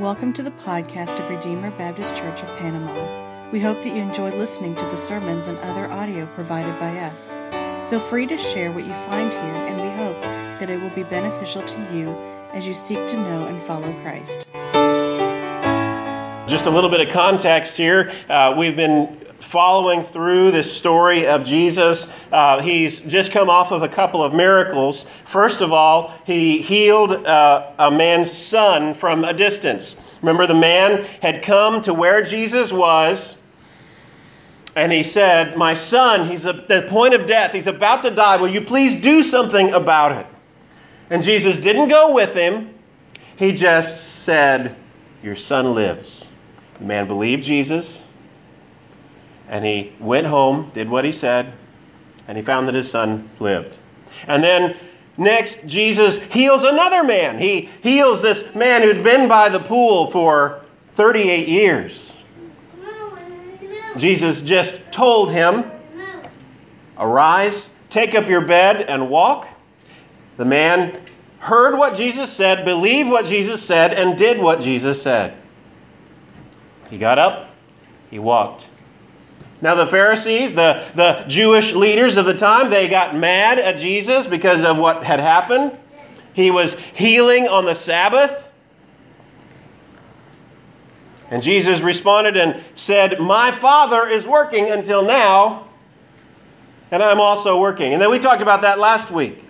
Welcome to the podcast of Redeemer Baptist Church of Panama. We hope that you enjoy listening to the sermons and other audio provided by us. Feel free to share what you find here, and we hope that it will be beneficial to you as you seek to know and follow Christ. Just a little bit of context here. Uh, we've been following through this story of Jesus. Uh, he's just come off of a couple of miracles. First of all, he healed uh, a man's son from a distance. Remember, the man had come to where Jesus was. And he said, My son, he's at the point of death. He's about to die. Will you please do something about it? And Jesus didn't go with him. He just said, Your son lives. The man believed Jesus. And he went home, did what he said, and he found that his son lived. And then next, Jesus heals another man. He heals this man who'd been by the pool for 38 years. Jesus just told him, Arise, take up your bed, and walk. The man heard what Jesus said, believed what Jesus said, and did what Jesus said. He got up, he walked. Now, the Pharisees, the, the Jewish leaders of the time, they got mad at Jesus because of what had happened. He was healing on the Sabbath. And Jesus responded and said, My Father is working until now, and I'm also working. And then we talked about that last week.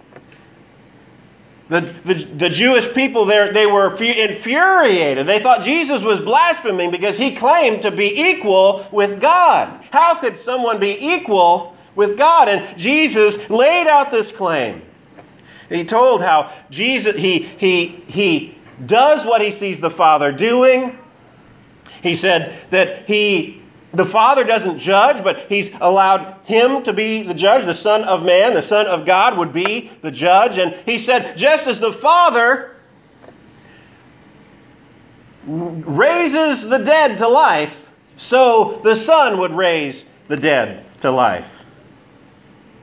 The, the, the Jewish people there, they were infuriated. They thought Jesus was blaspheming because he claimed to be equal with God. How could someone be equal with God? And Jesus laid out this claim. He told how Jesus, he, he, he does what he sees the Father doing. He said that he the Father doesn't judge, but He's allowed Him to be the judge. The Son of Man, the Son of God, would be the judge. And He said, just as the Father raises the dead to life, so the Son would raise the dead to life.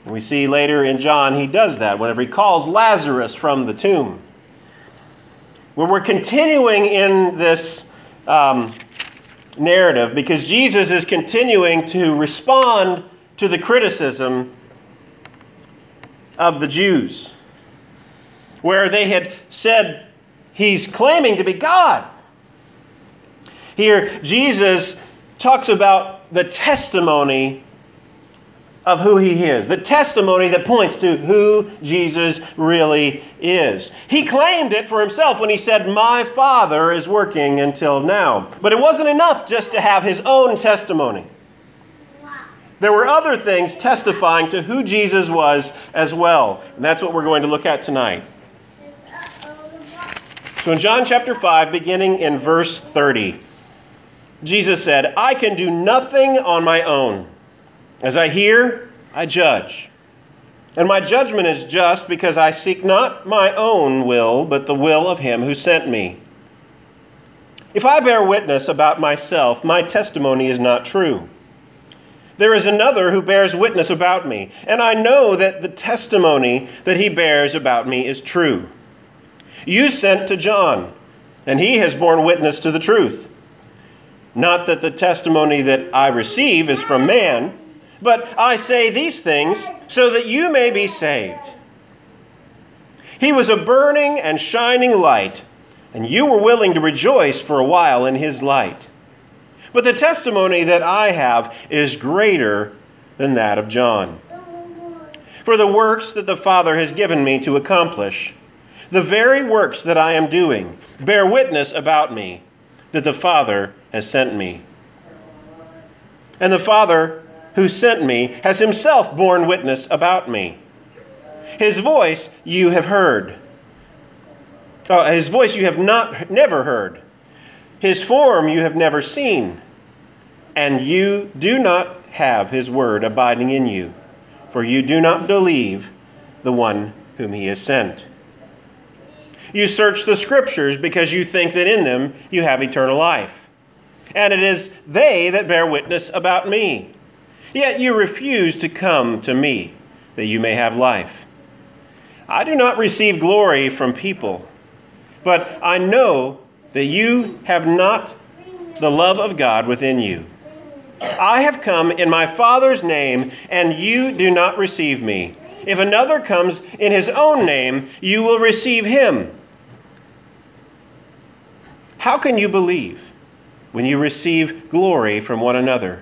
We see later in John, He does that whenever He calls Lazarus from the tomb. When we're continuing in this. Um, narrative because Jesus is continuing to respond to the criticism of the Jews, where they had said he's claiming to be God. Here, Jesus talks about the testimony of who he is, the testimony that points to who Jesus really is. He claimed it for himself when he said, My Father is working until now. But it wasn't enough just to have his own testimony. There were other things testifying to who Jesus was as well. And that's what we're going to look at tonight. So in John chapter 5, beginning in verse 30, Jesus said, I can do nothing on my own. As I hear, I judge. And my judgment is just because I seek not my own will, but the will of him who sent me. If I bear witness about myself, my testimony is not true. There is another who bears witness about me, and I know that the testimony that he bears about me is true. You sent to John, and he has borne witness to the truth. Not that the testimony that I receive is from man but I say these things so that you may be saved. He was a burning and shining light, and you were willing to rejoice for a while in his light. But the testimony that I have is greater than that of John. For the works that the Father has given me to accomplish, the very works that I am doing, bear witness about me that the Father has sent me. And the Father who sent me has himself borne witness about me. His voice you have heard. Oh, his voice you have not never heard. His form you have never seen. And you do not have his word abiding in you, for you do not believe the one whom he has sent. You search the scriptures because you think that in them you have eternal life. And it is they that bear witness about me. Yet you refuse to come to me that you may have life. I do not receive glory from people, but I know that you have not the love of God within you. I have come in my Father's name, and you do not receive me. If another comes in his own name, you will receive him. How can you believe when you receive glory from one another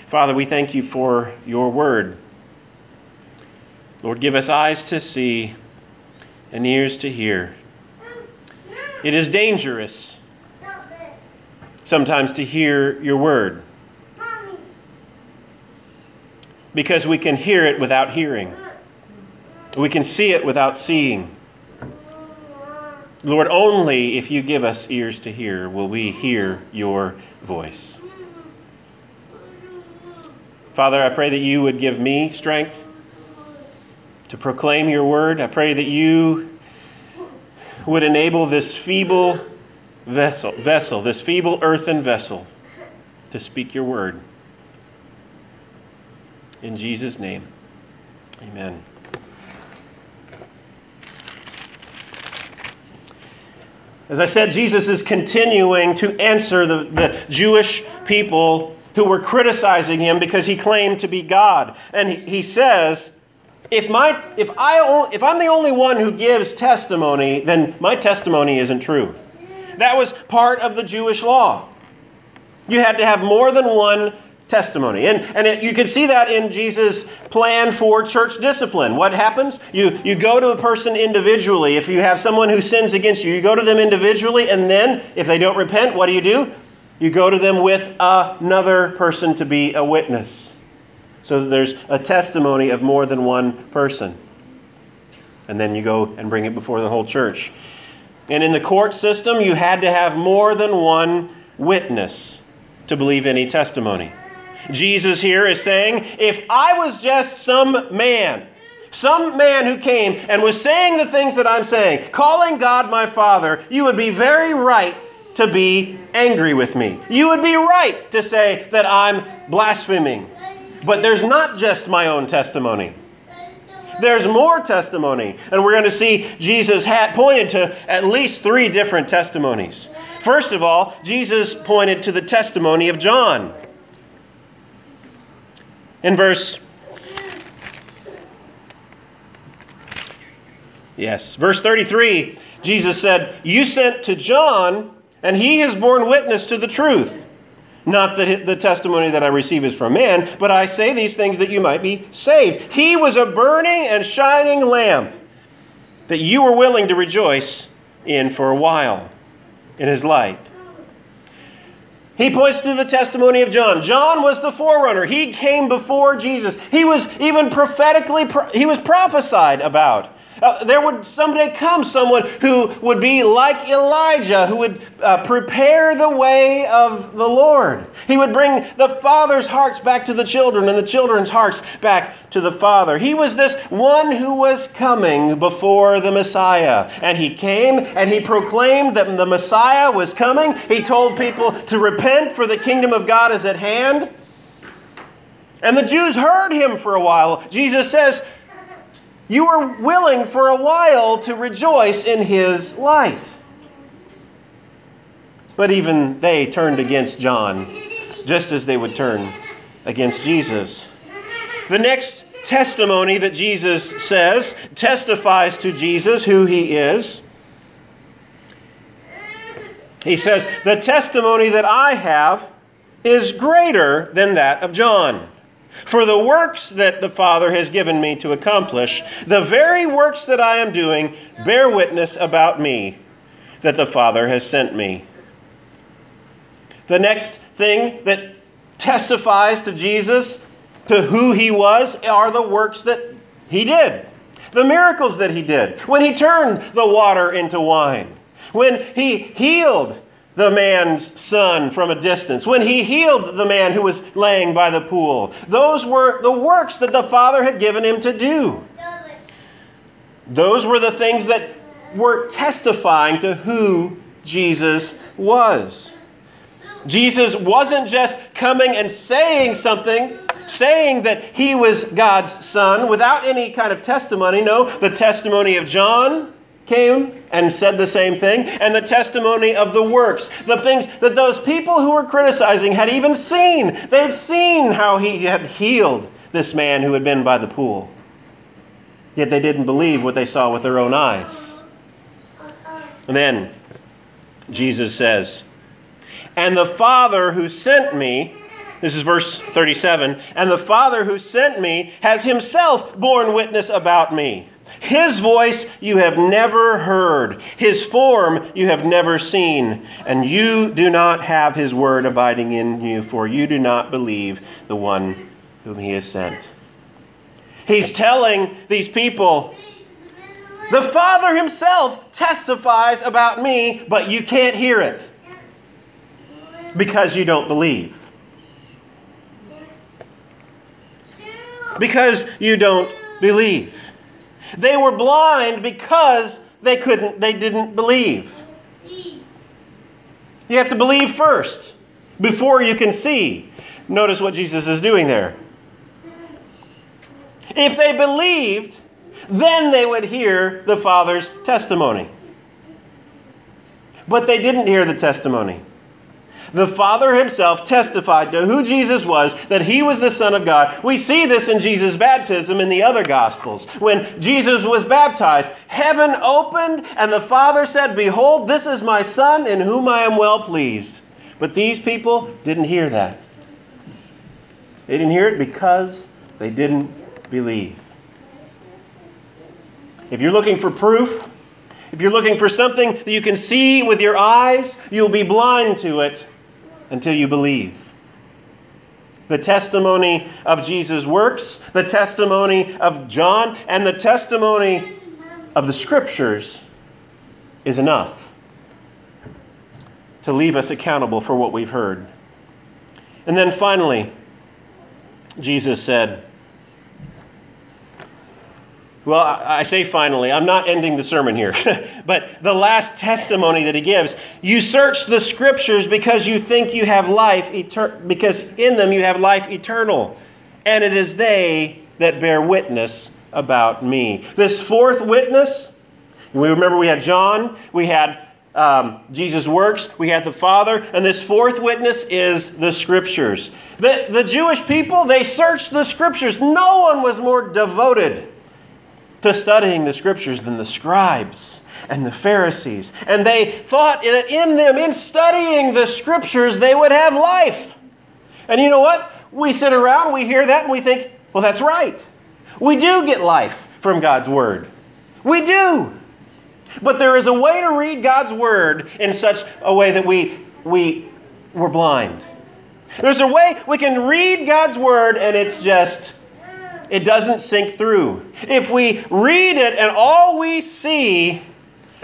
Father, we thank you for your word. Lord, give us eyes to see and ears to hear. It is dangerous sometimes to hear your word because we can hear it without hearing, we can see it without seeing. Lord, only if you give us ears to hear will we hear your voice. Father, I pray that you would give me strength to proclaim your word. I pray that you would enable this feeble vessel, vessel, this feeble earthen vessel, to speak your word. In Jesus' name, amen. As I said, Jesus is continuing to answer the, the Jewish people who were criticizing him because he claimed to be God. And he, says, if, my, if, I, if I'm the only one who gives testimony, then my testimony isn't true. That was part of the Jewish law. You had to have more than one testimony. And, and it, you can see that in Jesus' plan for church discipline. What happens? You, you go to a person individually. If you have someone who sins against you, you go to them individually, and then if they don't repent, what do you do? You go to them with another person to be a witness. So there's a testimony of more than one person. And then you go and bring it before the whole church. And in the court system, you had to have more than one witness to believe any testimony. Jesus here is saying, if I was just some man, some man who came and was saying the things that I'm saying, calling God my Father, you would be very right to be angry with me. You would be right to say that I'm blaspheming. But there's not just my own testimony. There's more testimony. And we're going to see Jesus had pointed to at least three different testimonies. First of all, Jesus pointed to the testimony of John. In verse Yes, verse 33, Jesus said, "You sent to John, and he has borne witness to the truth." Not that the testimony that I receive is from man, but I say these things that you might be saved. He was a burning and shining lamp that you were willing to rejoice in for a while in his light. He points to the testimony of John. John was the forerunner. He came before Jesus. He was even prophetically he was prophesied about. Uh, there would someday come someone who would be like Elijah, who would uh, prepare the way of the Lord. He would bring the father's hearts back to the children and the children's hearts back to the father. He was this one who was coming before the Messiah. And he came and he proclaimed that the Messiah was coming. He told people to repent, for the kingdom of God is at hand. And the Jews heard him for a while. Jesus says, you were willing for a while to rejoice in his light. But even they turned against John, just as they would turn against Jesus. The next testimony that Jesus says testifies to Jesus, who he is. He says, The testimony that I have is greater than that of John. For the works that the Father has given me to accomplish, the very works that I am doing, bear witness about me that the Father has sent me. The next thing that testifies to Jesus, to who he was, are the works that he did. The miracles that he did. When he turned the water into wine. When he healed the man's son from a distance, when he healed the man who was laying by the pool. Those were the works that the Father had given him to do. Those were the things that were testifying to who Jesus was. Jesus wasn't just coming and saying something, saying that he was God's son without any kind of testimony. No, the testimony of John came and said the same thing, and the testimony of the works, the things that those people who were criticizing had even seen. They'd seen how he had healed this man who had been by the pool. Yet they didn't believe what they saw with their own eyes. And then Jesus says, And the Father who sent me, this is verse 37, and the Father who sent me has himself borne witness about me. His voice you have never heard, his form you have never seen, and you do not have his word abiding in you, for you do not believe the one whom he has sent. He's telling these people, the Father himself testifies about me, but you can't hear it because you don't believe. Because you don't believe. They were blind because they couldn't they didn't believe. You have to believe first before you can see. Notice what Jesus is doing there. If they believed, then they would hear the Father's testimony. But they didn't hear the testimony. The Father himself testified to who Jesus was, that he was the Son of God. We see this in Jesus' baptism in the other Gospels. When Jesus was baptized, heaven opened, and the Father said, Behold, this is my Son in whom I am well pleased. But these people didn't hear that. They didn't hear it because they didn't believe. If you're looking for proof, if you're looking for something that you can see with your eyes, you'll be blind to it until you believe. The testimony of Jesus' works, the testimony of John, and the testimony of the Scriptures is enough to leave us accountable for what we've heard. And then finally, Jesus said, well, I say finally, I'm not ending the sermon here, but the last testimony that he gives you search the scriptures because you think you have life, etern- because in them you have life eternal, and it is they that bear witness about me. This fourth witness, we remember we had John, we had um, Jesus' works, we had the Father, and this fourth witness is the Scriptures. The, the Jewish people, they searched the Scriptures. No one was more devoted to studying the scriptures than the scribes and the Pharisees. And they thought that in them, in studying the scriptures, they would have life. And you know what? We sit around, we hear that, and we think, well, that's right. We do get life from God's Word. We do. But there is a way to read God's Word in such a way that we, we, we're blind. There's a way we can read God's Word and it's just it doesn't sink through. If we read it and all we see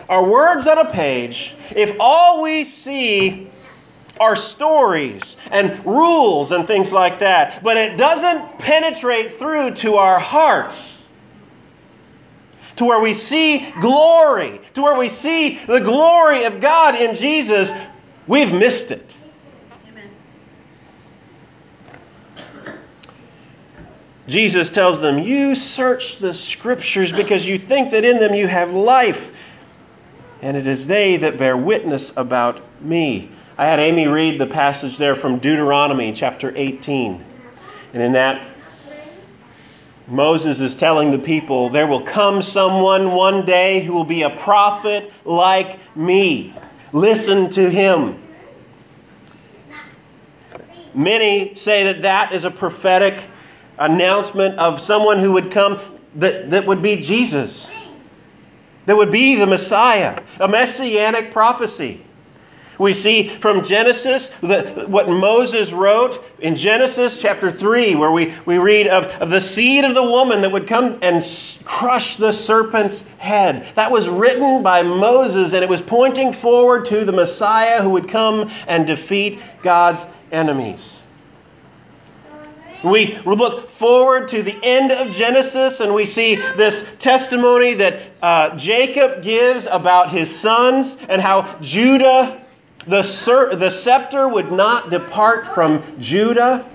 are words on a page, if all we see are stories and rules and things like that, but it doesn't penetrate through to our hearts, to where we see glory, to where we see the glory of God in Jesus, we've missed it. Jesus tells them, You search the scriptures because you think that in them you have life, and it is they that bear witness about me. I had Amy read the passage there from Deuteronomy chapter 18. And in that, Moses is telling the people, There will come someone one day who will be a prophet like me. Listen to him. Many say that that is a prophetic announcement of someone who would come that, that would be Jesus, that would be the Messiah, a messianic prophecy. We see from Genesis the, what Moses wrote in Genesis chapter 3, where we, we read of, of the seed of the woman that would come and crush the serpent's head. That was written by Moses, and it was pointing forward to the Messiah who would come and defeat God's enemies. We look forward to the end of Genesis and we see this testimony that uh, Jacob gives about his sons and how Judah the, the scepter would not depart from Judah.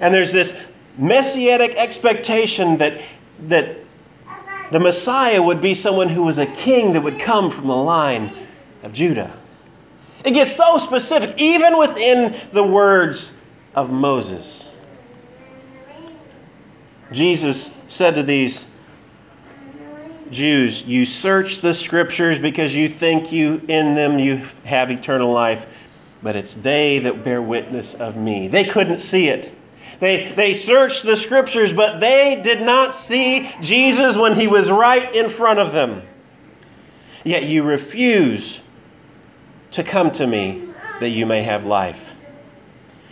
And there's this messianic expectation that, that the Messiah would be someone who was a king that would come from the line of Judah. It gets so specific, even within the words of Moses. Jesus said to these Jews, you search the scriptures because you think you in them you have eternal life, but it's they that bear witness of me. They couldn't see it. They, they searched the scriptures, but they did not see Jesus when he was right in front of them. Yet you refuse to come to me that you may have life.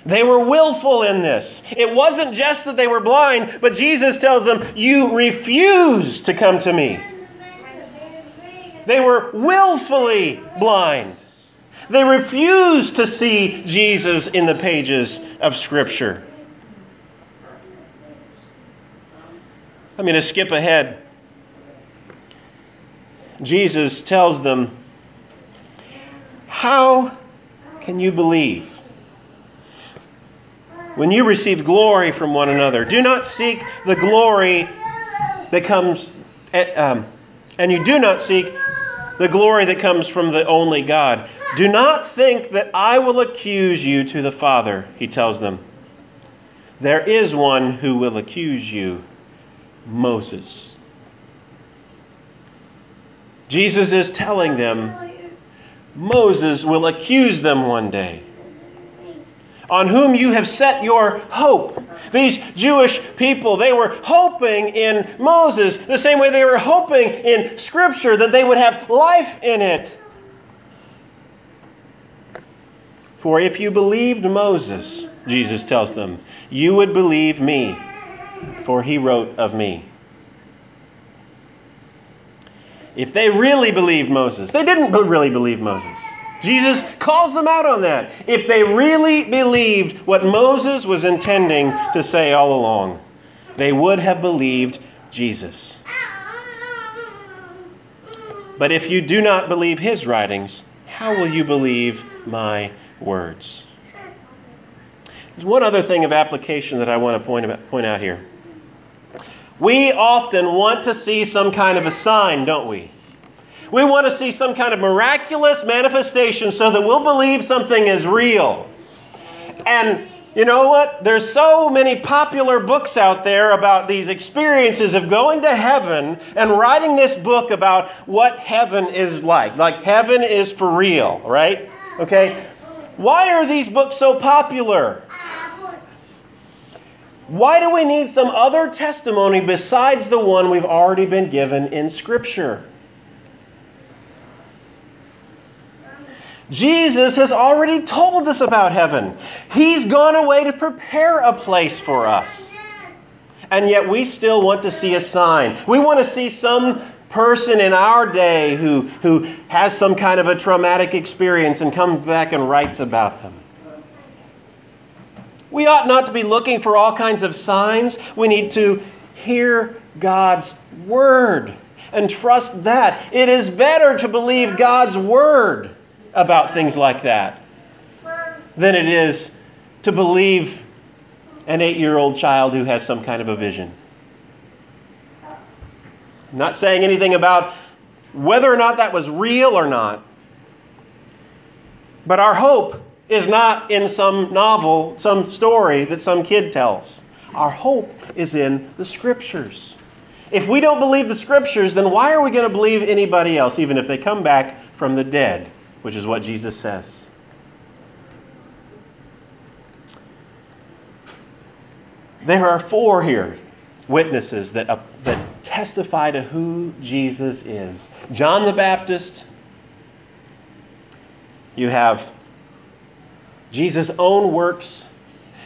They were willful in this. It wasn't just that they were blind, but Jesus tells them, You refuse to come to me. They were willfully blind. They refused to see Jesus in the pages of Scripture. I'm going to skip ahead. Jesus tells them, How can you believe? When you receive glory from one another. Do not seek the glory that comes, eh, um, and you do not seek the glory that comes from the only God. Do not think that I will accuse you to the Father, he tells them. There is one who will accuse you Moses. Jesus is telling them Moses will accuse them one day on whom you have set your hope. These Jewish people, they were hoping in Moses the same way they were hoping in Scripture that they would have life in it. For if you believed Moses, Jesus tells them, you would believe me, for he wrote of me. If they really believed Moses, they didn't really believe Moses. Jesus calls them out on that. If they really believed what Moses was intending to say all along, they would have believed Jesus. But if you do not believe his writings, how will you believe my words? There's one other thing of application that I want to point, about, point out here. We often want to see some kind of a sign, don't we? We want to see some kind of miraculous manifestation so that we'll believe something is real. And you know what? There's so many popular books out there about these experiences of going to heaven and writing this book about what heaven is like. Like heaven is for real, right? Okay? Why are these books so popular? Why do we need some other testimony besides the one we've already been given in Scripture? Jesus has already told us about heaven. He's gone away to prepare a place for us. And yet we still want to see a sign. We want to see some person in our day who, who has some kind of a traumatic experience and comes back and writes about them. We ought not to be looking for all kinds of signs. We need to hear God's word and trust that. It is better to believe God's word about things like that than it is to believe an eight year old child who has some kind of a vision. I'm not saying anything about whether or not that was real or not. But our hope is not in some novel, some story that some kid tells. Our hope is in the scriptures. If we don't believe the scriptures, then why are we going to believe anybody else, even if they come back from the dead? Which is what Jesus says. There are four here witnesses that, uh, that testify to who Jesus is John the Baptist, You have Jesus' own works.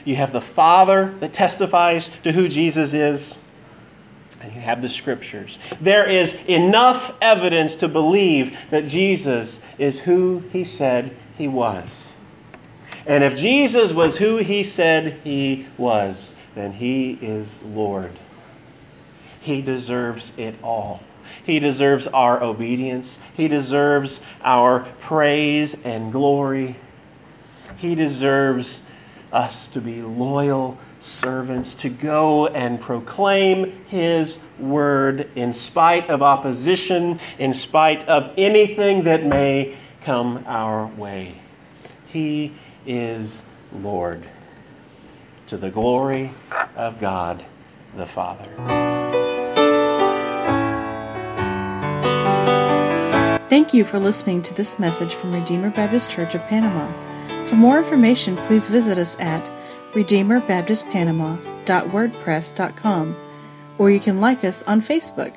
You have the Father that testifies to who Jesus is. And you have the scriptures. There is enough evidence to believe that Jesus is who he said he was. And if Jesus was who he said he was, then he is Lord. He deserves it all. He deserves our obedience. He deserves our praise and glory. He deserves us to be loyal servants, to go and proclaim His word in spite of opposition, in spite of anything that may come our way. He is Lord, to the glory of God the Father. Thank you for listening to this message from Redeemer Baptist Church of Panama. For more information, please visit us at redeemerbaptistpanama.wordpress.com or you can like us on Facebook.